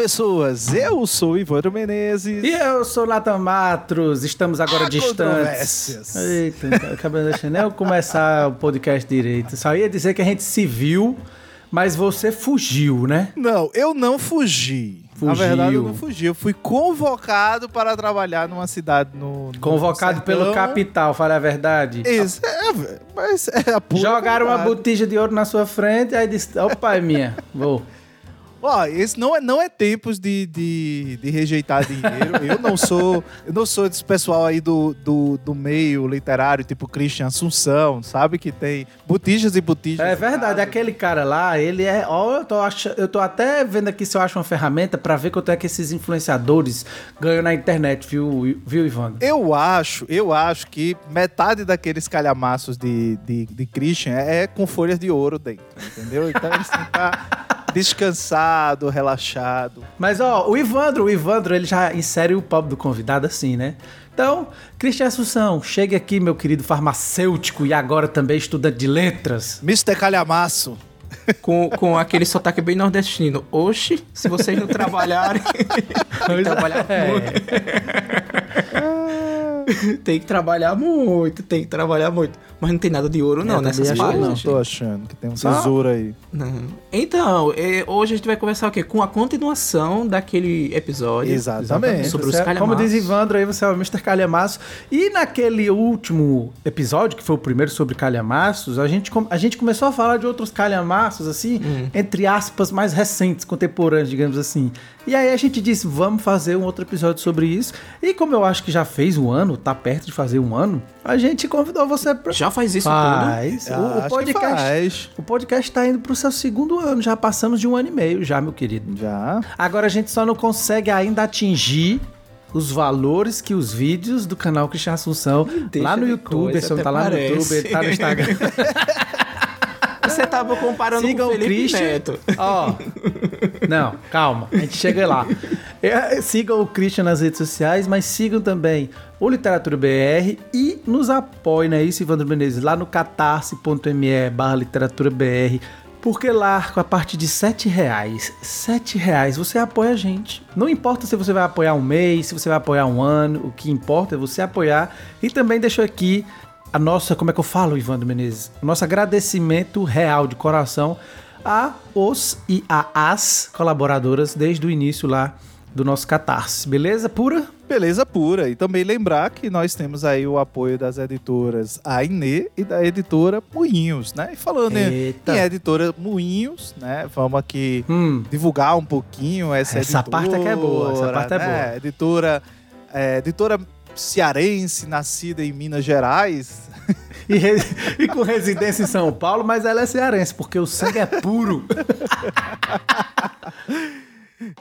Pessoas, eu sou Ivandro Menezes. E eu sou Lata Matros, estamos agora Há distantes. Eita, acabando de deixar nem começar o podcast direito. Só ia dizer que a gente se viu, mas você fugiu, né? Não, eu não fugi. Fugiu. Na verdade, eu não fugi. Eu fui convocado para trabalhar numa cidade no. no convocado pelo capital, fala a verdade. Isso, é, mas é a Jogaram verdade. uma botija de ouro na sua frente, aí disse: opa, é minha, vou. Ó, esse não é, não é tempos de, de, de rejeitar dinheiro. eu não sou eu não sou desse pessoal aí do, do, do meio literário, tipo Christian Assunção, sabe? Que tem botijas e botijas. É verdade, aquele cara lá, ele é. Ó, eu tô, ach... eu tô até vendo aqui se eu acho uma ferramenta para ver quanto é que esses influenciadores ganham na internet, viu, viu Ivan? Eu acho, eu acho que metade daqueles calhamaços de, de, de Christian é com folhas de ouro dentro, entendeu? Então eles têm que estar descansado, relaxado. Mas ó, o Ivandro, o Ivandro, ele já insere o pobre do convidado assim, né? Então, Cristian Assunção, chegue aqui, meu querido farmacêutico e agora também estudante de letras. Mr. Calhamaço. Com, com aquele sotaque bem nordestino. Oxe, se vocês não trabalharem. trabalhar é. muito. tem que trabalhar muito, tem que trabalhar muito. Mas não tem nada de ouro, não, é, nessas páginas. Não, tô achando que tem um tesouro aí. Não. Então, é, hoje a gente vai conversar o quê? Com a continuação daquele episódio. Exatamente. Sobre você os calhamaços. Como diz Ivandro aí, você é o Mr. Calhamaço. E naquele último episódio, que foi o primeiro sobre calhamaços, a gente, a gente começou a falar de outros calhamaços, assim, hum. entre aspas, mais recentes, contemporâneos, digamos assim. E aí a gente disse, vamos fazer um outro episódio sobre isso. E como eu acho que já fez um ano, tá perto de fazer um ano, a gente convidou você pra... Já faz isso faz. tudo? O, o, podcast, faz. o podcast tá indo pro seu segundo ano, já passamos de um ano e meio já, meu querido. Já. Agora a gente só não consegue ainda atingir os valores que os vídeos do canal Cristian Assunção lá no YouTube, esse tá lá parece. no YouTube, tá no Instagram. Você tava comparando Sigam com o Felipe Christian. Neto. Ó, não, calma, a gente chega lá. É, sigam o Christian nas redes sociais, mas sigam também o Literatura BR e nos apoiem, né? Isso, Ivandro Menezes, lá no catarse.me barra literatura BR. Porque lá, com a partir de sete reais, sete reais, você apoia a gente. Não importa se você vai apoiar um mês, se você vai apoiar um ano, o que importa é você apoiar. E também deixo aqui a nossa, como é que eu falo, Ivandro Menezes? O nosso agradecimento real de coração a os e a as colaboradoras desde o início lá do nosso Catarse. Beleza pura? Beleza pura. E também lembrar que nós temos aí o apoio das editoras Aine e da editora Moinhos, né? E falando Eita. em editora Moinhos, né? Vamos aqui hum. divulgar um pouquinho essa, essa editora. Essa parte é que é boa, essa parte é né? é boa. Editora, é, editora cearense, nascida em Minas Gerais. E, e, com residência em São Paulo, mas ela é cearense, porque o sangue é puro.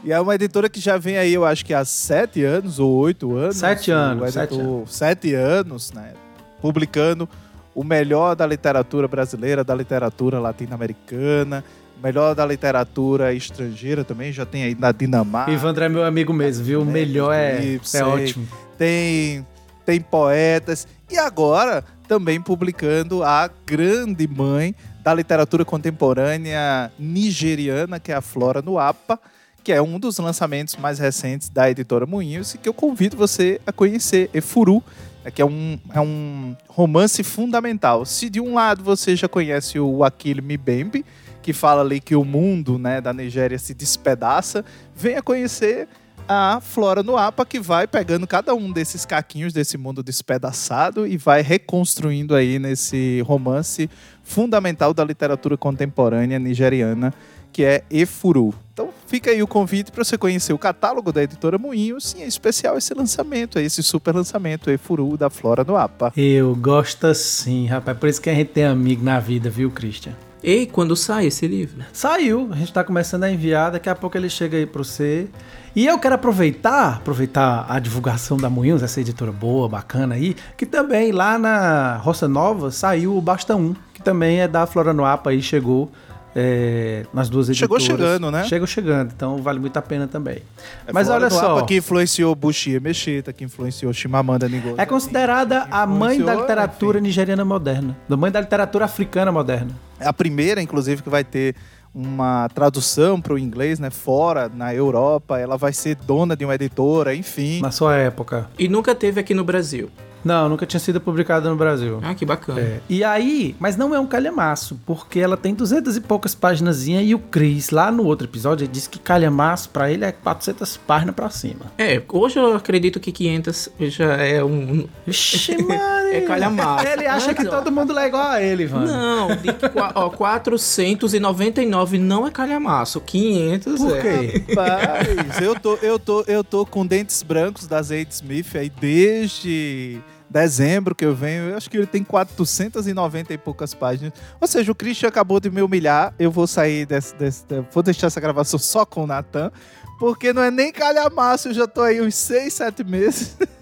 E é uma editora que já vem aí, eu acho que há sete anos ou oito anos. Sete anos. Sete anos. Sete anos, né? Publicando o melhor da literatura brasileira, da literatura latino-americana, melhor da literatura estrangeira também, já tem aí na Dinamarca. Ivandro é meu amigo mesmo, viu? O melhor é, é ótimo. Tem, tem poetas. E agora também publicando a grande mãe da literatura contemporânea nigeriana, que é a Flora no Apa que é um dos lançamentos mais recentes da editora Moinhos e que eu convido você a conhecer, Efuru, né, que é um, é um romance fundamental. Se de um lado você já conhece o Akile Mbembe, que fala ali que o mundo né, da Nigéria se despedaça, venha conhecer a Flora no Apa, que vai pegando cada um desses caquinhos desse mundo despedaçado e vai reconstruindo aí nesse romance fundamental da literatura contemporânea nigeriana que é Efuru. Então fica aí o convite para você conhecer o catálogo da editora Moinhos e em especial esse lançamento, esse super lançamento Efuru da Flora no APA. Eu gosto sim, rapaz. Por isso que a gente tem amigo na vida, viu, Christian? E quando sai esse livro? Saiu, a gente tá começando a enviar, daqui a pouco ele chega aí pra você. E eu quero aproveitar, aproveitar a divulgação da Moinhos, essa editora boa, bacana aí, que também lá na Roça Nova saiu o Basta 1, que também é da Floranoapa aí, chegou é, nas duas editoras. Chegou chegando, né? Chegou chegando, então vale muito a pena também. É Mas olha só. que influenciou Bushia Meshita, que influenciou Shimamanda Ngozi. É considerada a mãe da literatura enfim. nigeriana moderna, da mãe da literatura africana moderna. É a primeira, inclusive, que vai ter uma tradução para o inglês, né? Fora, na Europa. Ela vai ser dona de uma editora, enfim. Na sua época. E nunca teve aqui no Brasil. Não, nunca tinha sido publicada no Brasil. Ah, que bacana. É. E aí, mas não é um calhamaço, porque ela tem duzentas e poucas páginas e o Chris, lá no outro episódio, ele disse que calhamaço pra ele é 400 páginas pra cima. É, hoje eu acredito que 500 já é um... Vixe. É calhamaço. Ele acha Mas, que ó, todo mundo é igual a ele, mano. Não, de, ó, 499 não é calhamaço, 500 Por é. quê? Rapaz, eu tô, eu, tô, eu tô com dentes brancos da Zade Smith aí desde dezembro que eu venho. Eu acho que ele tem 490 e poucas páginas. Ou seja, o Christian acabou de me humilhar. Eu vou sair desse. desse vou deixar essa gravação só com o Natan. Porque não é nem calhamaço, eu já tô aí uns 6, 7 meses.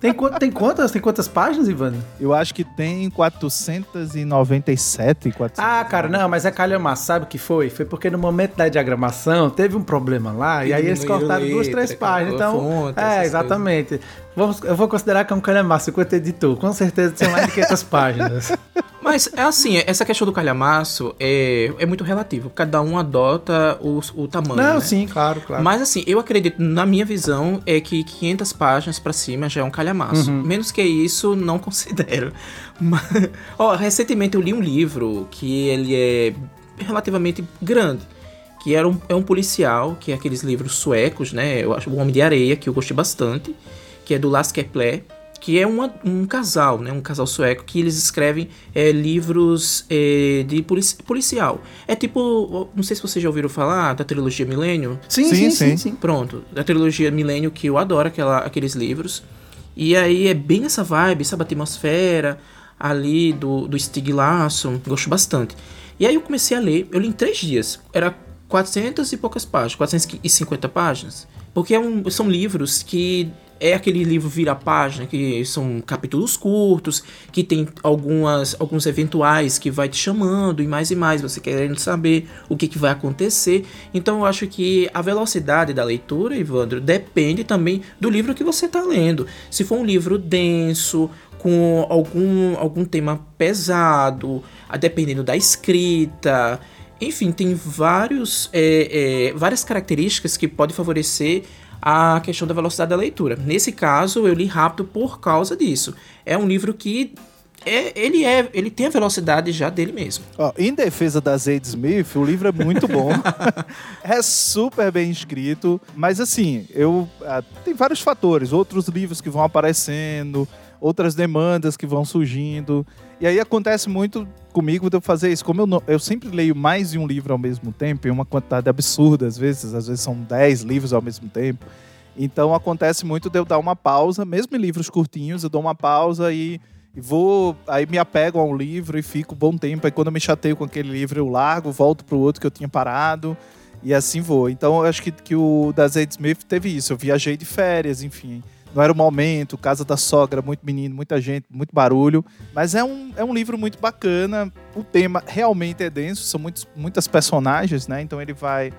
Tem, tem quantas? Tem quantas páginas, Ivan? Eu acho que tem 497, 400. Ah, cara, não, mas é calhamaço. Sabe o que foi? Foi porque no momento da diagramação teve um problema lá e aí eles cortaram duas, três páginas. Então, fonte, é, exatamente. Vamos, eu vou considerar que é um calhamaço enquanto editor. Com certeza são mais de 500 páginas. Mas é assim, essa questão do calhamaço é, é muito relativo. Cada um adota o, o tamanho. Não, né? sim, claro, claro. Mas assim, eu acredito, na minha visão, é que 500 páginas pra cima já é um calhamaço. Uhum. Menos que isso, não considero. Mas, ó, recentemente eu li um livro que ele é relativamente grande. Que era um, é um policial, que é aqueles livros suecos, né? Eu acho O Homem de Areia, que eu gostei bastante. Que é do Lars Kepler. Que é uma- um casal, né? Um casal sueco que eles escrevem é, livros é, de polici- policial. É tipo, não sei se vocês já ouviram falar da trilogia Milênio. sim, sim, sim, sim. sim, sim. Pronto, da trilogia Milênio, que eu adoro aquela, aqueles livros. E aí é bem essa vibe, sabe? A atmosfera ali do, do Stig Larsson, gosto bastante. E aí eu comecei a ler, eu li em três dias. Era 400 e poucas páginas, 450 páginas. Porque é um- são livros que é aquele livro vira-página, que são capítulos curtos, que tem algumas, alguns eventuais que vai te chamando e mais e mais, você querendo saber o que, que vai acontecer. Então eu acho que a velocidade da leitura, Ivandro, depende também do livro que você está lendo. Se for um livro denso, com algum, algum tema pesado, dependendo da escrita, enfim, tem vários, é, é, várias características que podem favorecer a questão da velocidade da leitura. Nesse caso, eu li rápido por causa disso. É um livro que é, ele é, ele tem a velocidade já dele mesmo. Ó, em defesa da Zade Smith, o livro é muito bom. é super bem escrito. Mas assim, eu. ah, tem vários fatores, outros livros que vão aparecendo, outras demandas que vão surgindo. E aí acontece muito comigo de eu fazer isso. Como eu, não- eu sempre leio mais de um livro ao mesmo tempo, em uma quantidade absurda, às vezes, às vezes são 10 livros ao mesmo tempo. Então acontece muito de eu dar uma pausa, mesmo em livros curtinhos, eu dou uma pausa e, e vou. Aí me apego a um livro e fico um bom tempo. Aí quando eu me chateio com aquele livro, eu largo, volto pro outro que eu tinha parado. E assim vou. Então eu acho que, que o da Zade Smith teve isso. Eu viajei de férias, enfim. Não era o momento, casa da sogra, muito menino, muita gente, muito barulho. Mas é um, é um livro muito bacana. O tema realmente é denso, são muitos, muitas personagens, né? Então ele vai.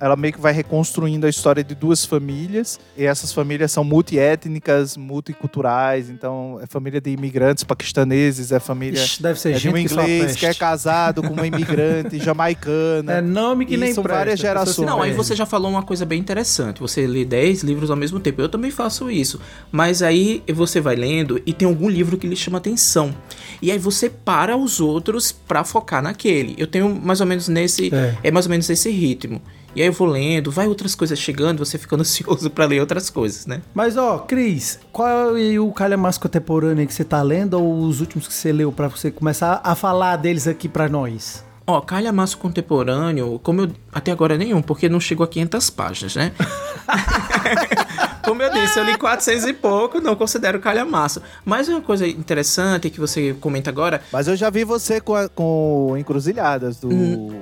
Ela meio que vai reconstruindo a história de duas famílias. E essas famílias são multiétnicas, multiculturais. Então, é família de imigrantes paquistaneses, é família Ixi, deve ser é de gente um que só inglês peste. que é casado com uma imigrante jamaicana. É nome que E nem são presta, várias gerações. Não, aí você já falou uma coisa bem interessante. Você lê 10 livros ao mesmo tempo. Eu também faço isso. Mas aí você vai lendo e tem algum livro que lhe chama atenção. E aí você para os outros pra focar naquele. Eu tenho mais ou menos nesse. É. É, mais ou menos esse ritmo. E aí eu vou lendo, vai outras coisas chegando, você ficando ansioso pra ler outras coisas, né? Mas, ó, Cris, qual é o calhamaço contemporâneo que você tá lendo ou os últimos que você leu pra você começar a falar deles aqui pra nós? Ó, calhamaço contemporâneo, como eu. Até agora nenhum, porque não chegou a 500 páginas, né? Como eu disse, eu li 400 e pouco, não considero calhamaço. Mas uma coisa interessante que você comenta agora. Mas eu já vi você com, a, com Encruzilhadas do.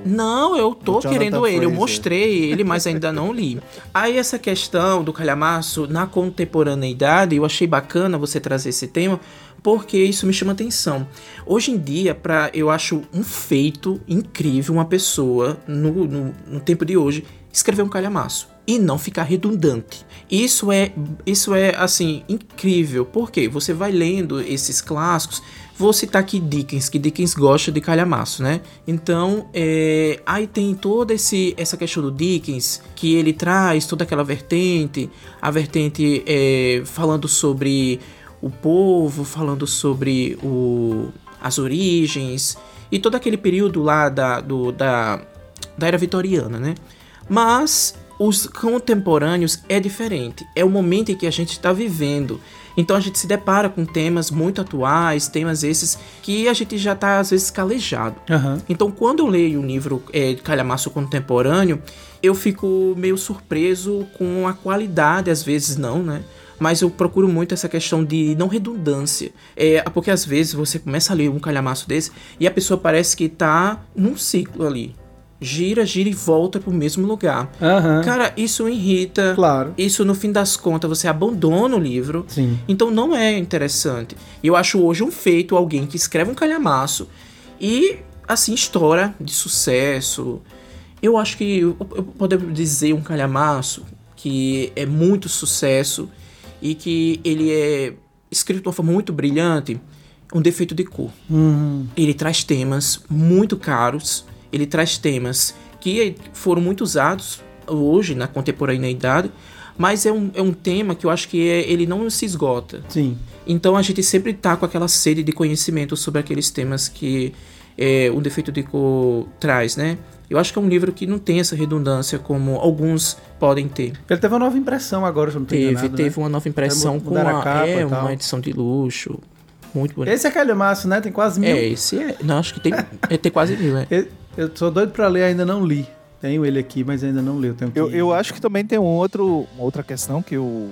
Não, eu tô querendo ele. Eu mostrei ele, mas ainda não li. Aí essa questão do calhamaço na contemporaneidade, eu achei bacana você trazer esse tema porque isso me chama atenção. Hoje em dia, para eu acho um feito incrível uma pessoa no, no, no tempo de hoje escrever um calhamaço e não ficar redundante. Isso é, isso é assim incrível, porque você vai lendo esses clássicos. Vou citar aqui Dickens, que Dickens gosta de calhamaço, né? Então, é, aí tem toda esse, essa questão do Dickens, que ele traz toda aquela vertente, a vertente é, falando sobre o povo, falando sobre o, as origens e todo aquele período lá da, do, da, da era vitoriana, né? Mas os contemporâneos é diferente. É o momento em que a gente está vivendo. Então a gente se depara com temas muito atuais, temas esses que a gente já está às vezes calejado. Uhum. Então quando eu leio um livro é, de calhamaço contemporâneo, eu fico meio surpreso com a qualidade, às vezes não, né? Mas eu procuro muito essa questão de não redundância. É, porque às vezes você começa a ler um calhamaço desse e a pessoa parece que está num ciclo ali gira, gira e volta pro mesmo lugar. Uhum. Cara, isso irrita. Claro. Isso, no fim das contas, você abandona o livro. Sim. Então não é interessante. Eu acho hoje um feito alguém que escreve um calhamaço e, assim, estoura de sucesso. Eu acho que eu, eu podemos dizer um calhamaço que é muito sucesso e que ele é escrito de uma forma muito brilhante. Um defeito de cor. Uhum. Ele traz temas muito caros ele traz temas que foram muito usados hoje na contemporaneidade, mas é um, é um tema que eu acho que é, ele não se esgota. Sim. Então a gente sempre tá com aquela sede de conhecimento sobre aqueles temas que é, o defeito de cor traz, né? Eu acho que é um livro que não tem essa redundância como alguns podem ter. Ele teve uma nova impressão agora, se não Teve, enganado, teve né? uma nova impressão com a, a é, uma edição de luxo. Muito bonito. Esse é calhamaço, né? Tem quase mil. É, esse é. Não, acho que tem. é, tem quase mil, é. Eu sou doido pra ler, ainda não li. Tenho ele aqui, mas ainda não li. Eu, tenho que... eu, eu acho que também tem um outro, outra questão que o,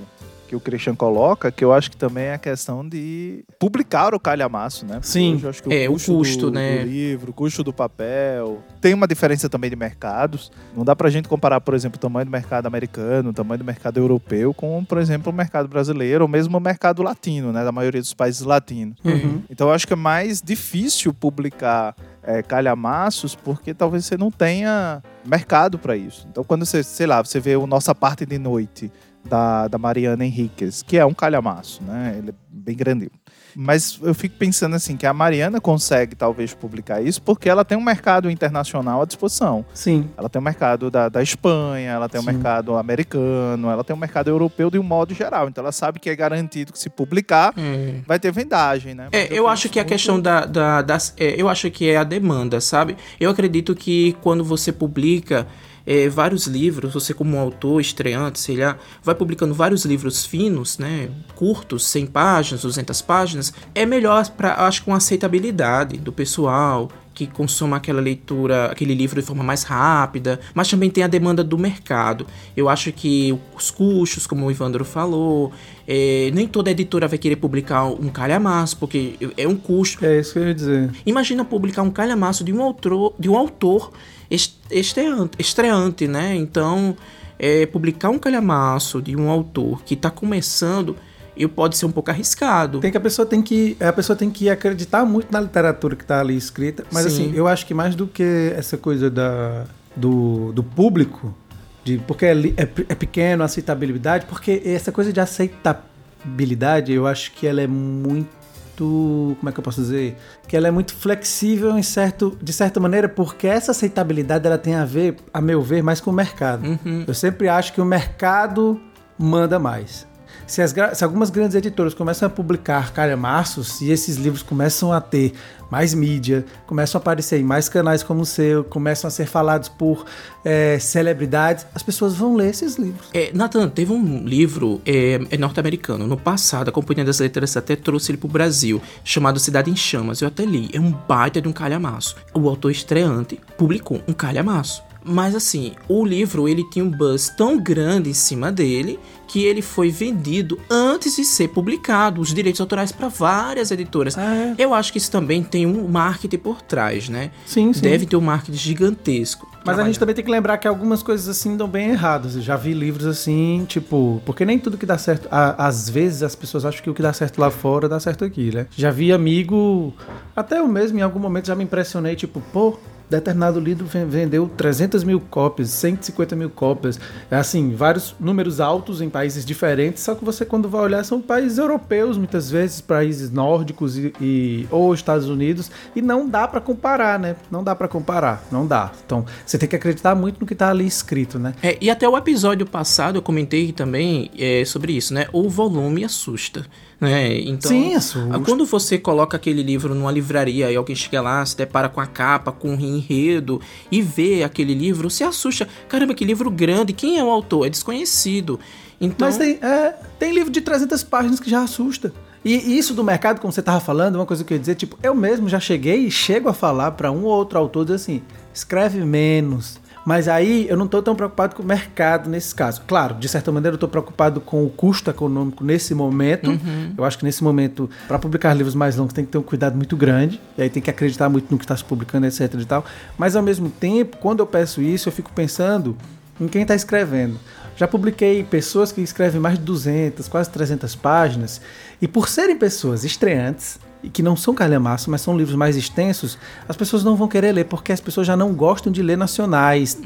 que o Christian coloca, que eu acho que também é a questão de publicar o calhamaço, né? Porque Sim, o é, custo o custo, do, né? Do livro, o custo do papel. Tem uma diferença também de mercados. Não dá pra gente comparar, por exemplo, o tamanho do mercado americano, o tamanho do mercado europeu com, por exemplo, o mercado brasileiro, ou mesmo o mercado latino, né? Da maioria dos países latinos. Uhum. Então eu acho que é mais difícil publicar é, calhamaços porque talvez você não tenha mercado para isso. Então, quando você, sei lá, você vê o Nossa Parte de Noite da, da Mariana Henriquez, que é um calhamaço, né? Ele é bem grande. Mas eu fico pensando assim, que a Mariana consegue talvez publicar isso porque ela tem um mercado internacional à disposição. Sim. Ela tem um mercado da, da Espanha, ela tem um Sim. mercado americano, ela tem um mercado europeu de um modo geral. Então ela sabe que é garantido que se publicar, é. vai ter vendagem, né? É, eu, eu acho que a questão da. da das, é, eu acho que é a demanda, sabe? Eu acredito que quando você publica é, vários livros, você como um autor estreante, sei lá, vai publicando vários livros finos, né, curtos, 100 páginas, 200 páginas, é melhor para, acho que, uma aceitabilidade do pessoal, que consuma aquela leitura, aquele livro de forma mais rápida, mas também tem a demanda do mercado. Eu acho que os custos, como o Ivandro falou, é, nem toda editora vai querer publicar um calhamaço, porque é um custo. É isso que eu ia dizer. Imagina publicar um calhamaço de um autor, de um autor estreante, estreante né? Então, é, publicar um calhamaço de um autor que está começando eu pode ser um pouco arriscado. Tem que a pessoa tem que a pessoa tem que acreditar muito na literatura que está ali escrita, mas Sim. assim, eu acho que mais do que essa coisa da, do, do público, de porque é, é, é pequeno a aceitabilidade, porque essa coisa de aceitabilidade, eu acho que ela é muito como é que eu posso dizer? Que ela é muito flexível em certo, de certa maneira, porque essa aceitabilidade ela tem a ver, a meu ver, mais com o mercado. Uhum. Eu sempre acho que o mercado manda mais. Se, as, se, algumas grandes editoras começam a publicar calhamaços e esses livros começam a ter mais mídia, começam a aparecer em mais canais como o seu, começam a ser falados por é, celebridades, as pessoas vão ler esses livros. É, Nathan, teve um livro é, é, norte-americano. No passado, a Companhia das Letras até trouxe ele para o Brasil, chamado Cidade em Chamas. Eu até li. É um baita de um calhamaço. O autor estreante publicou um calhamaço Mas assim, o livro ele tinha um buzz tão grande em cima dele que ele foi vendido antes de ser publicado, os direitos autorais para várias editoras. Ah, é. Eu acho que isso também tem um marketing por trás, né? Sim, sim. Deve ter um marketing gigantesco. Mas a gente também tem que lembrar que algumas coisas assim dão bem erradas. Eu já vi livros assim, tipo, porque nem tudo que dá certo. às vezes as pessoas acham que o que dá certo lá fora dá certo aqui, né? Já vi amigo, até eu mesmo em algum momento já me impressionei, tipo, pô. Determinado livro ven- vendeu 300 mil cópias, 150 mil cópias, assim, vários números altos em países diferentes. Só que você, quando vai olhar, são países europeus, muitas vezes, países nórdicos e, e- ou Estados Unidos, e não dá pra comparar, né? Não dá pra comparar, não dá. Então, você tem que acreditar muito no que tá ali escrito, né? É, e até o episódio passado eu comentei também é, sobre isso, né? O volume assusta. Né? Então, Sim, assusta. Quando você coloca aquele livro numa livraria e alguém chega lá, se depara com a capa, com o enredo e vê aquele livro, você assusta. Caramba, que livro grande. Quem é o autor? É desconhecido. Então, Mas tem, é, tem livro de 300 páginas que já assusta. E isso do mercado, como você tava falando, uma coisa que eu ia dizer, tipo, eu mesmo já cheguei e chego a falar pra um ou outro autor, dizer assim, escreve menos. Mas aí eu não tô tão preocupado com o mercado nesse caso. Claro, de certa maneira eu tô preocupado com o custo econômico nesse momento. Eu acho que nesse momento, para publicar livros mais longos, tem que ter um cuidado muito grande. E aí tem que acreditar muito no que está se publicando, etc e tal. Mas ao mesmo tempo, quando eu peço isso, eu fico pensando em quem está escrevendo. Já publiquei pessoas que escrevem mais de 200, quase 300 páginas, e por serem pessoas estreantes, que não são calhamaço, mas são livros mais extensos, as pessoas não vão querer ler, porque as pessoas já não gostam de ler nacionais.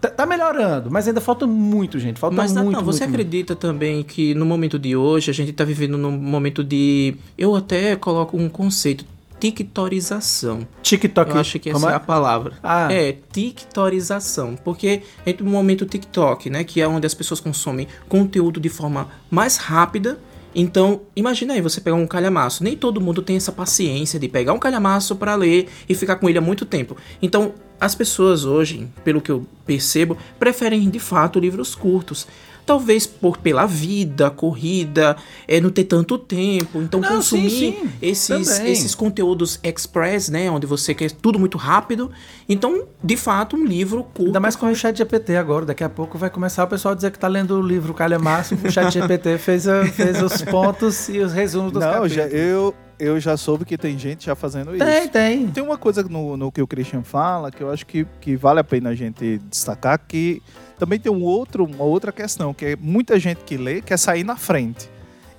Tá, tá melhorando, mas ainda falta muito, gente. Falta Mas muito, Natan, você muito, muito. acredita também que no momento de hoje a gente tá vivendo num momento de. Eu até coloco um conceito. Tictorização. TikTok. Eu acho que essa é a palavra. Ah. É, tictorização. Porque entre o momento TikTok, né? Que é onde as pessoas consomem conteúdo de forma mais rápida. Então, imagina aí você pegar um calhamaço. Nem todo mundo tem essa paciência de pegar um calhamaço para ler e ficar com ele há muito tempo. Então, as pessoas hoje, pelo que eu percebo, preferem de fato livros curtos. Talvez por pela vida, corrida, é, não ter tanto tempo. Então, Não, consumir sim, sim. esses, Também. esses conteúdos express, né? Onde você quer tudo muito rápido. Então, de fato, um livro curto. Ainda mais com o chat GPT agora. Daqui a pouco vai começar o pessoal a dizer que tá lendo o livro Calhamaço. O chat GPT fez, a- fez os pontos e os resumos dos Não, capítulos. já, eu, eu já soube que tem gente já fazendo isso. Tem, tem. Tem uma coisa no, no que o Christian fala que eu acho que, que vale a pena a gente destacar, que também tem um outro, uma outra questão, que é muita gente que lê quer sair na frente.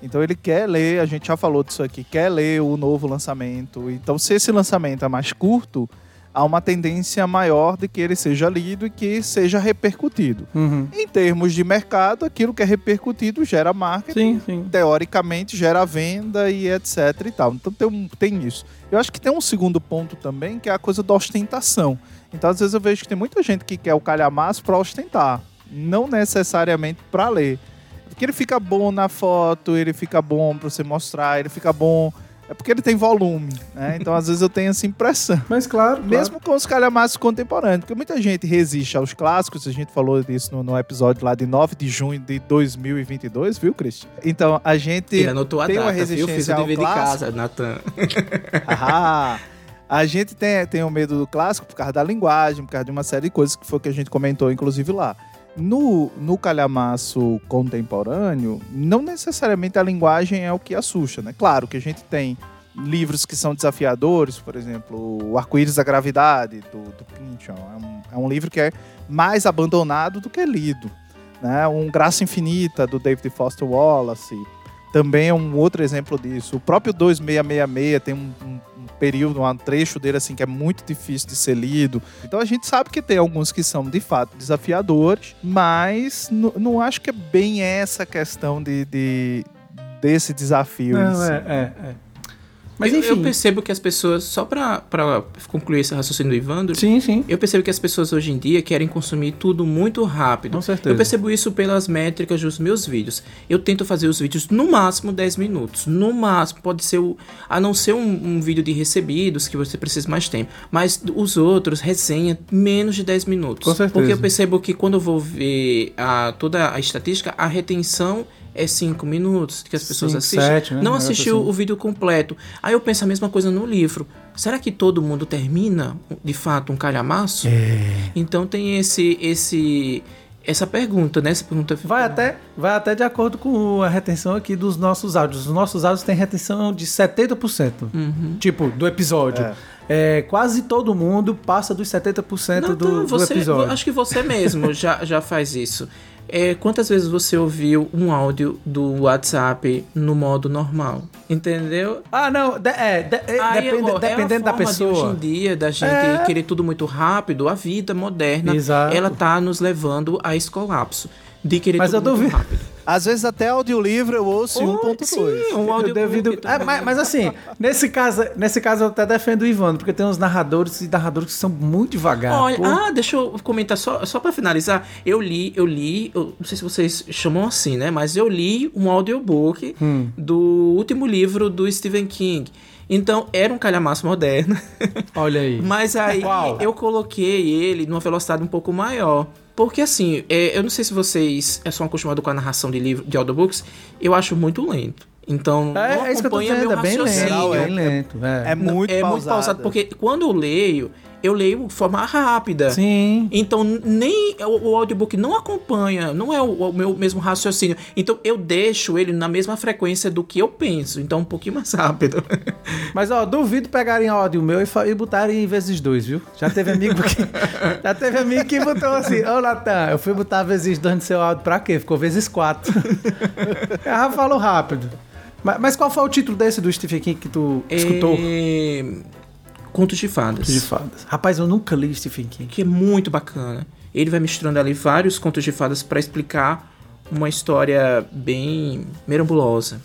Então ele quer ler, a gente já falou disso aqui, quer ler o novo lançamento. Então se esse lançamento é mais curto, há uma tendência maior de que ele seja lido e que seja repercutido. Uhum. Em termos de mercado, aquilo que é repercutido gera marketing, Sim, sim. teoricamente gera venda e etc e tal. Então tem, um- tem isso. Eu acho que tem um segundo ponto também, que é a coisa da ostentação. Então às vezes eu vejo que tem muita gente que quer o calhamaço para ostentar, não necessariamente para ler. Porque ele fica bom na foto, ele fica bom para você mostrar, ele fica bom é porque ele tem volume, né? Então às vezes eu tenho essa impressão. Mas claro, Mesmo com os calhamaços contemporâneos, porque muita gente resiste aos clássicos, a gente falou disso no, no episódio lá de 9 de junho de 2022, viu, Christian? Então, a gente Ele anotou a tem uma data, viu? Fiz resistência o ao dever de casa, Natan. Ah, a gente tem, tem o medo do clássico por causa da linguagem, por causa de uma série de coisas que foi que a gente comentou, inclusive lá. No, no calhamaço contemporâneo, não necessariamente a linguagem é o que assusta, né? Claro que a gente tem livros que são desafiadores, por exemplo, O Arco-Íris da Gravidade, do, do Pynchon. É um, é um livro que é mais abandonado do que lido. Né? Um Graça Infinita, do David Foster Wallace, também é um outro exemplo disso. O próprio 2666 tem um, um- período, um trecho dele assim que é muito difícil de ser lido. Então a gente sabe que tem alguns que são de fato desafiadores, mas não acho que é bem essa questão de, de- desse desafio. Não, si. é, é, é. Mas eu, enfim. eu percebo que as pessoas, só pra, pra concluir esse raciocínio do Ivandro, Sim, sim. eu percebo que as pessoas hoje em dia querem consumir tudo muito rápido. Com certeza. Eu percebo isso pelas métricas dos meus vídeos. Eu tento fazer os vídeos no máximo 10 minutos. No máximo, pode ser o. A não ser um, um vídeo de recebidos, que você precisa mais tempo. Mas os outros, resenha, menos de 10 minutos. Com certeza. Porque eu percebo que quando eu vou ver a, toda a estatística, a retenção é 5 minutos que as pessoas Cinco, assistem. sete, né? Não assistiu assim. o vídeo completo. Aí eu penso a mesma coisa no livro. será que todo mundo termina de fato um calhamaço? É. Então tem esse esse essa pergunta, né? Essa pergunta Vai até, vai até de acordo com a retenção aqui dos nossos áudios. Os nossos áudios têm retenção de 70%. Uhum. Tipo, do episódio. É. É, quase todo mundo passa dos 70% Não, do, do você, episódio. Acho que você mesmo já, já faz isso. É, quantas vezes você ouviu um áudio do WhatsApp no modo normal? Entendeu? Ah, não, de- é, de- é, Aí, depende- ó, é dependendo da de hoje pessoa. em dia, da gente É. querer tudo muito rápido, a vida moderna, Exato. ela tá nos levando a esse colapso. De querer Mas tudo muito duvido. rápido. Às vezes até audiolivro eu ouço em Oh, 1.2. sim, um áudio devido... É, mas, mas assim, nesse caso, nesse caso eu até defendo o Ivano, porque tem uns narradores e narradores que são muito devagar. Olha, pô. ah, deixa eu comentar só, só para finalizar. Eu li, eu li, eu não sei se vocês chamam assim, né? Mas eu li um audiobook Hum. do último livro do Stephen King. Então, era um calhamaço moderno. Olha aí. Mas aí Qual? eu coloquei ele numa velocidade um pouco maior. Porque assim, é, eu não sei se vocês é, são acostumados com a narração de livro de audiobooks, eu acho muito lento. Então, É, é isso que eu tô acompanha meu é bem raciocínio. lento, é- bem lento. É. É muito é pausado. muito pausado, porque quando eu leio, eu leio de forma rápida. Sim. Então, nem o, o audiobook não acompanha, não é o, o meu mesmo raciocínio. Então, eu deixo ele na mesma frequência do que eu penso. Então, um pouquinho mais rápido. Mas ó, duvido pegarem áudio meu e, e botarem vezes dois, viu? Já teve amigo que. já teve amigo que botou assim, ô Natan, eu fui botar vezes dois no seu áudio pra quê? Ficou vezes quatro. Ela falou rápido. Mas, mas qual foi o título desse do Stephen King que tu escutou? É... Contos de fadas. De fadas. Rapaz, eu nunca li Stephen King. Que é muito bacana. Ele vai misturando ali vários contos de fadas para explicar uma história bem merambulosa.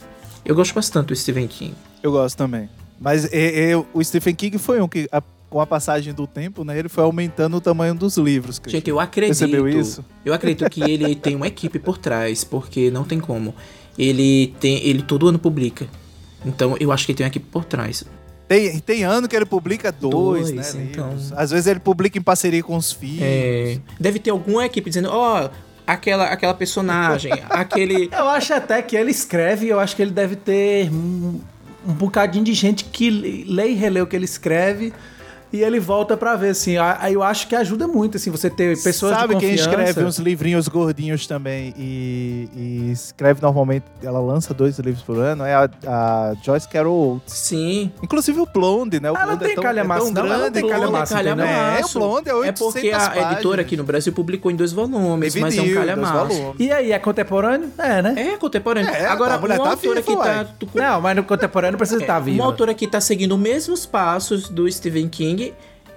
Eu gosto bastante do Stephen King. Eu gosto também. Mas e- e- o Stephen King foi um que, a- com a passagem do tempo, né, ele foi aumentando o tamanho dos livros. Christian. Gente, eu acredito. Percebeu isso? Eu acredito que ele tem uma equipe por trás, porque não tem como. Ele tem, ele todo ano publica. Então eu acho que tem uma equipe por trás. Tem, tem ano que ele publica dois, Dois, né? então. livros. Às vezes ele publica em parceria com os filhos. É, deve ter alguma equipe dizendo, ó, aquela aquela personagem, aquele Eu acho até que ele escreve, eu acho que ele deve ter um, um bocadinho de gente que lê e relê o que ele escreve e ele volta pra ver, assim. Aí eu acho que ajuda muito, assim, você ter pessoas Sabe de quem confiança. escreve uns livrinhos gordinhos também e, e escreve normalmente, ela lança dois livros por ano, é a, a Joyce Carol Oates. sim. Inclusive o Blonde, né? O Ah, não Blonde tem é tão, calhamaço, é tão não, ela grande. tem calhamaço, Blonde é entendeu? É, o Blonde é É 800 porque a páginas. editora aqui no Brasil publicou em dois volumes, mas é um Dividiu, calhamaço. E aí, é contemporâneo? É, né? É contemporâneo. É, Agora, a mulher tá que tá. Não, mas no contemporâneo precisa estar É, vivo. Uma autora que tá seguindo os mesmos passos do Stephen King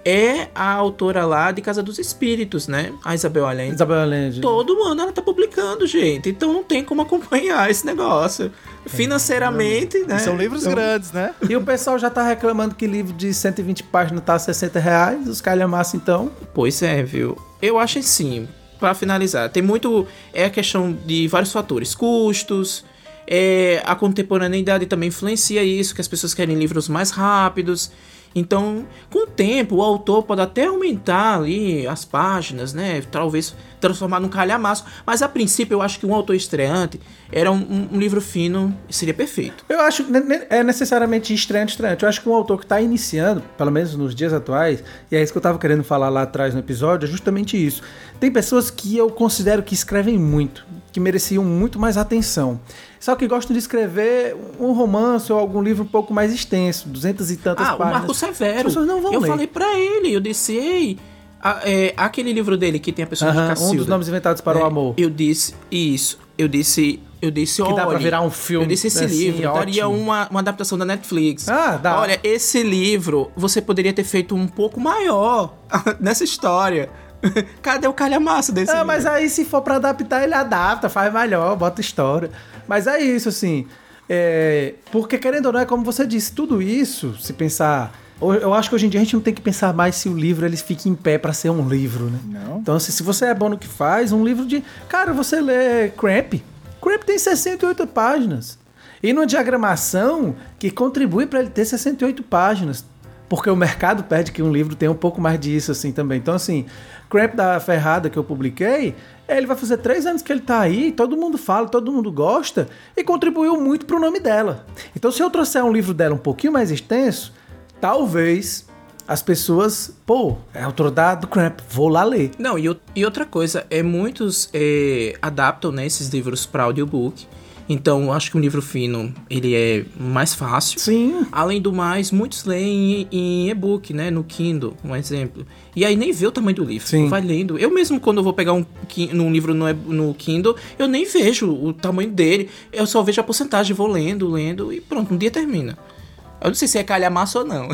é a autora lá de Casa dos Espíritos, né? A Isabel Allende. Isabel Allende. Todo ano ela tá publicando, gente. Então não tem como acompanhar esse negócio. Financeiramente, né? E são livros Então- grandes, né? E o pessoal já tá reclamando que livro de 120 páginas tá a 60 reais, os calhamaços então. Pois é, viu? Eu acho assim, pra finalizar, tem muito. É a questão de vários fatores. Custos, é, a contemporaneidade também influencia isso, que as pessoas querem livros mais rápidos. Então, com o tempo, o autor pode até aumentar ali as páginas, né? Talvez transformar num calhamaço. Mas a princípio, eu acho que um autor estreante era um, um- livro fino seria perfeito. Eu acho que é necessariamente estranho, estranho. Eu acho que um autor que está iniciando, pelo menos nos dias atuais, e é isso que eu estava querendo falar lá atrás no episódio, é justamente isso. Tem pessoas que eu considero que escrevem muito, que mereciam muito mais atenção. Só que gostam de escrever um romance ou algum livro um pouco mais extenso, duzentas e tantas Ah, o páginas. Marco Severo. As pessoas não vão eu ler. falei pra ele, eu disse, ei, a- é, aquele livro dele que tem a pessoa de Cacilda. um dos nomes inventados para o né? amor. Eu disse, isso, eu disse, eu disse, Que dá pra virar um filme, Eu disse, esse assim, livro daria ótimo. uma, uma adaptação da Netflix. Ah, dá. Olha, esse livro, você poderia ter feito um pouco maior nessa história. Cadê o calhamaço desse Ah, mas aí se for pra adaptar, ele adapta, faz melhor, bota história. Mas é isso, assim. é, porque querendo ou não, é como você disse, tudo isso, se pensar. Eu acho que hoje em dia a gente não tem que pensar mais se o livro ele fica em pé pra ser um livro, né? Não. Então, assim, se você é bom no que faz, um livro de. Cara, você lê Cramp. Cramp tem 68 páginas. E numa diagramação que contribui para ele ter 68 páginas. Porque o mercado pede que um livro tenha um pouco mais disso, assim, também. Então, assim, Cramp da Ferrada que eu publiquei, ele vai fazer três anos que ele tá aí, todo mundo fala, todo mundo gosta, e contribuiu muito pro nome dela. Então, se eu trouxer um livro dela um pouquinho mais extenso, talvez as pessoas, pô, é autor da, do Cramp, vou lá ler. Não, e, e outra coisa, é muitos é, adaptam né, esses livros para audiobook. Então, acho que um livro fino, ele é mais fácil. Sim. Além do mais, muitos leem em, e-book, né? No Kindle, um exemplo. E aí nem vê o tamanho do livro. Sim. Vai lendo. Eu mesmo, quando eu vou pegar um, um livro no, no Kindle, eu nem vejo o tamanho dele. Eu só vejo a porcentagem, vou lendo, lendo e pronto, um dia termina. Eu não sei se é calhamaço ou não.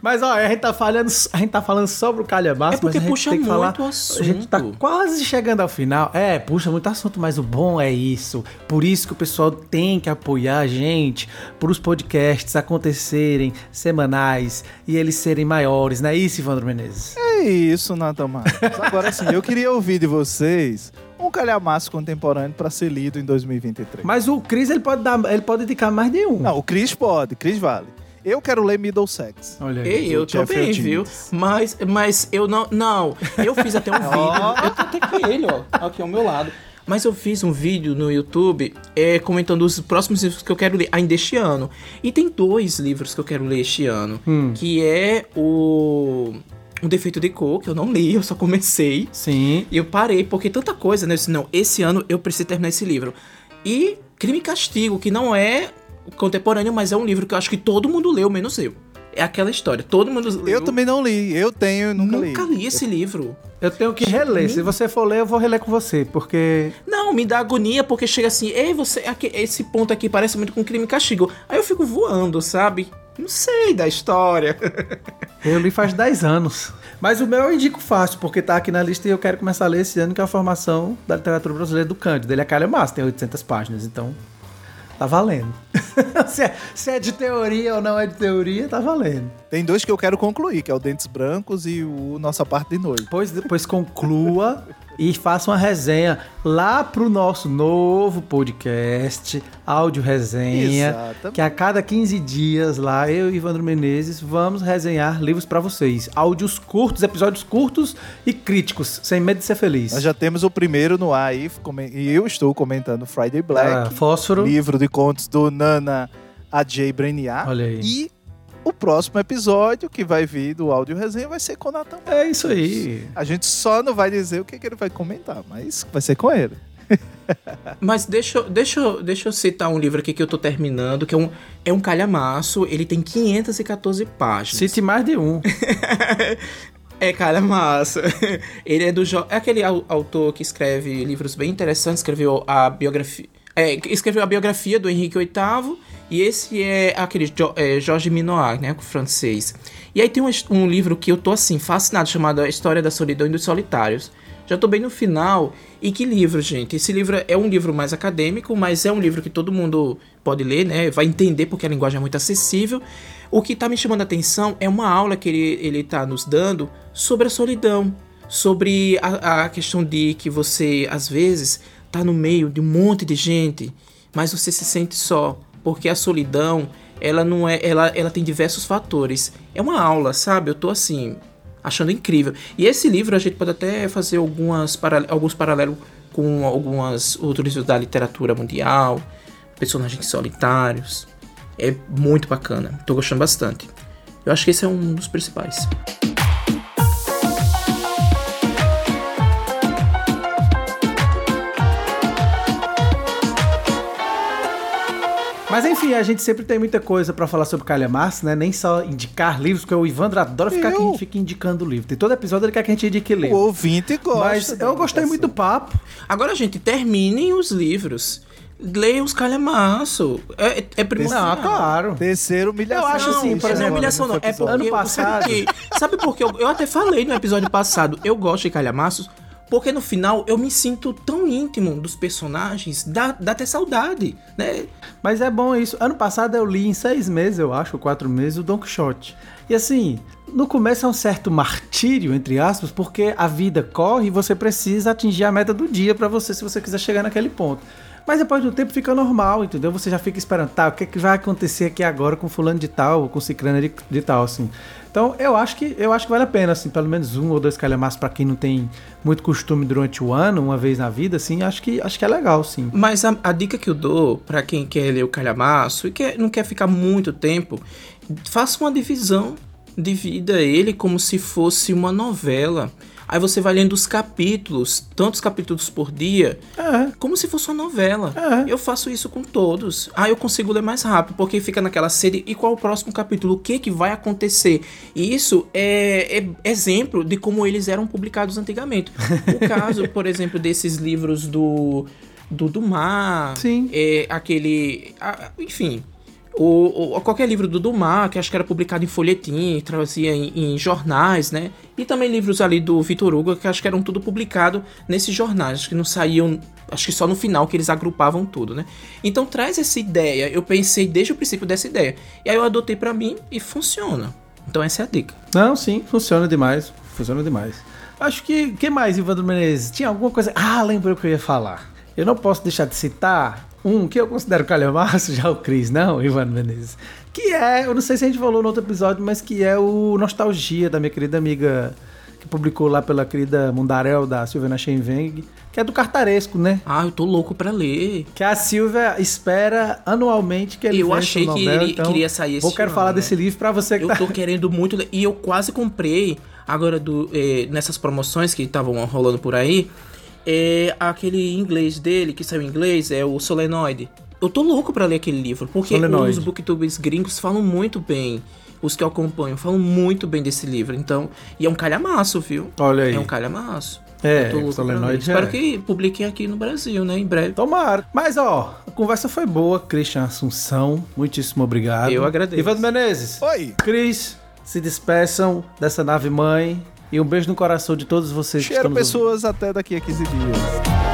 mas ó, a gente tá falando, a gente tá falando sobre o calhamaço, é porque mas a gente puxa tem que muito falar, assunto. A gente tá quase chegando ao final. É, puxa muito assunto, mas o bom é isso. Por isso que o pessoal tem que apoiar a gente para os podcasts acontecerem semanais e eles serem maiores, não é isso, Ivandro Menezes? É isso, Natan Marcos. Agora sim, eu queria ouvir de vocês um calhamaço contemporâneo para ser lido em 2023. Mas o Cris ele pode dar, ele pode indicar mais de um. Não, o Cris pode, Cris vale. Eu quero ler Middlesex. Olha aí. Ei, eu também, viu? Mas, mas eu não. Não, eu fiz até um vídeo. Eu tô até com ele, ó. Aqui ao meu lado. Mas eu fiz um vídeo no YouTube é, comentando os próximos livros que eu quero ler ainda este ano. E tem dois livros que eu quero ler este ano. Hum. Que é o um defeito de cor, que eu não li, eu só comecei. Sim. E eu parei, porque tanta coisa, né? Eu disse, não, esse ano eu preciso terminar esse livro. E Crime e Castigo, que não é contemporâneo, mas é um livro que eu acho que todo mundo leu, menos eu. É aquela história, todo mundo leu. Eu também não li, eu tenho, nunca, nunca li. li esse livro. Eu tenho que reler. Se você for ler, eu vou reler com você, porque. Não, me dá agonia, porque chega assim, ei, você. Aqui, esse ponto aqui parece muito com crime e castigo. Aí eu fico voando, sabe? Não sei da história. eu li faz 10 anos. Mas o meu eu indico fácil, porque tá aqui na lista e eu quero começar a ler esse ano, que é a formação da literatura brasileira do Cândido. Ele é calha massa, tem 800 páginas, então tá valendo. se, é, se, é, de teoria ou não é de teoria, tá valendo. Tem dois que eu quero concluir, que é o Dentes Brancos e o Nossa Parte de Noite. Pois, depois conclua e faça uma resenha lá pro nosso novo podcast, Áudio Resenha, Exatamente. que a cada 15 dias lá eu e Ivandro Menezes vamos resenhar livros para vocês, áudios curtos, episódios curtos e críticos, sem medo de ser feliz. Nós já temos o primeiro no ar aí, e eu estou comentando Friday Black, ah, Fósforo, livro de contos do Nana Ajay Breniar. Olha aí. E o próximo episódio que vai vir do áudio resenha vai ser com o Nathan. É isso aí. A gente só não vai dizer o que, que ele vai comentar, mas vai ser com ele. Mas deixa, deixa, deixa eu citar um livro aqui que eu tô terminando, que é um, é um calhamaço, ele tem 514 páginas. Cite mais de um. é calhamaço. Ele é do... É aquele autor que escreve livros bem interessantes, escreveu a biografia... É, escreveu a biografia do Henrique VIII e esse é aquele jo, é, Jorge Minoir, né, francês. E aí tem um, um, livro que eu tô assim fascinado chamado A História da Solidão e dos Solitários. Já tô bem no final. E que livro, gente? Esse livro é um livro mais acadêmico, mas é um livro que todo mundo pode ler, né? Vai entender porque a linguagem é muito acessível. O que tá me chamando a atenção é uma aula que ele, ele tá nos dando sobre a solidão, sobre a, a questão de que você às vezes tá no meio de um monte de gente, mas você se sente só porque a solidão, ela não é, ela, ela tem diversos fatores. É uma aula, sabe? Eu tô assim, achando incrível. E esse livro a gente pode até fazer algumas alguns paralelos com algumas outros da literatura mundial, personagens solitários. É muito bacana. Tô gostando bastante. Eu acho que esse é um dos principais. Mas enfim, a gente sempre tem muita coisa para falar sobre calhamaço, né? Nem só indicar livros, porque o Ivandro adora ficar aqui, fica indicando livro. Tem todo episódio ele quer que a gente indique livro. O ouvinte gosta. Mas eu gostei muito do papo. Agora, gente, terminem os livros. Leiam os calhamaço. É, é, é primordial. Não, claro. Terceiro, humilhação. Eu acho assim, por exemplo, humilhação não. É porque, ano passado. Sabe, que, sabe por que eu, eu até falei no episódio passado, eu gosto de calhamaços porque no final eu me sinto tão íntimo dos personagens, dá, dá até saudade, né? Mas é bom isso. Ano passado eu li em seis meses, eu acho, quatro meses, o Don Quixote. E assim, no começo é um certo martírio, entre aspas, porque a vida corre e você precisa atingir a meta do dia para você, se você quiser chegar naquele ponto. Mas depois do tempo fica normal, entendeu? Você já fica esperando, tá, o que, é que vai acontecer aqui agora com fulano de tal, com ciclano de, de tal, assim. Então eu acho que eu acho que vale a pena, assim, pelo menos um ou dois calhamaços para quem não tem muito costume durante o ano, uma vez na vida, assim, acho que acho que é legal, sim. Mas a, a dica que eu dou para quem quer ler o calhamaço e quer, não quer ficar muito tempo, faça uma divisão divida ele como se fosse uma novela. Aí você vai lendo os capítulos, tantos capítulos por dia, é. como se fosse uma novela. É. Eu faço isso com todos. Aí eu consigo ler mais rápido, porque fica naquela sede. E qual o próximo capítulo? O que que vai acontecer? E isso é, é exemplo de como eles eram publicados antigamente. O caso, por exemplo, desses livros do do, do mar, Sim. é aquele, enfim, o, qualquer livro do Dumas, que acho que era publicado em folhetim, trazia em, em, jornais, né? E também livros ali do Vitor Hugo, que acho que eram tudo publicado nesses jornais, que não saíam, acho que só no final que eles agrupavam tudo, né? Então traz essa ideia, eu pensei desde o princípio dessa ideia. E aí eu adotei para mim e funciona. Então essa é a dica. Não, sim, funciona demais, funciona demais. Acho que, que mais, Ivandro Menezes? Tinha alguma coisa... Ah, lembrei o que eu ia falar. Eu não posso deixar de citar um que eu considero calhamaço, já o Cris, não, Ivan Menezes. Que é, eu não sei se a gente falou no outro episódio, mas que é o Nostalgia, da minha querida amiga que publicou lá pela querida Mundarel, da Silvana Schenveng, que é do Cartaresco, né? Ah, eu tô louco pra ler. Que a Silvia espera anualmente que ele Eu achei que ele então, queria sair esse Eu quero ano, falar né? desse livro pra você que Eu tá... tô querendo muito ler. E eu quase comprei, agora do, eh, nessas promoções que estavam rolando por aí, é aquele inglês dele, que saiu em inglês, é o Solenoid. Eu tô louco para ler aquele livro, porque Solenoid. os booktubers gringos falam muito bem. Os que eu acompanho falam muito bem desse livro. Então, e é um calhamaço, viu? Olha aí. É um calhamaço. É, Solenoid Espero é. que publiquem aqui no Brasil, né? Em breve. Tomara. Mas, ó, a conversa foi boa, Christian Assunção. Muitíssimo obrigado. Eu agradeço. Ivan Menezes. Oi. Cris, se despeçam dessa nave mãe. E um beijo no coração de todos vocês Cheiro que estão pessoas até daqui a 15 dias.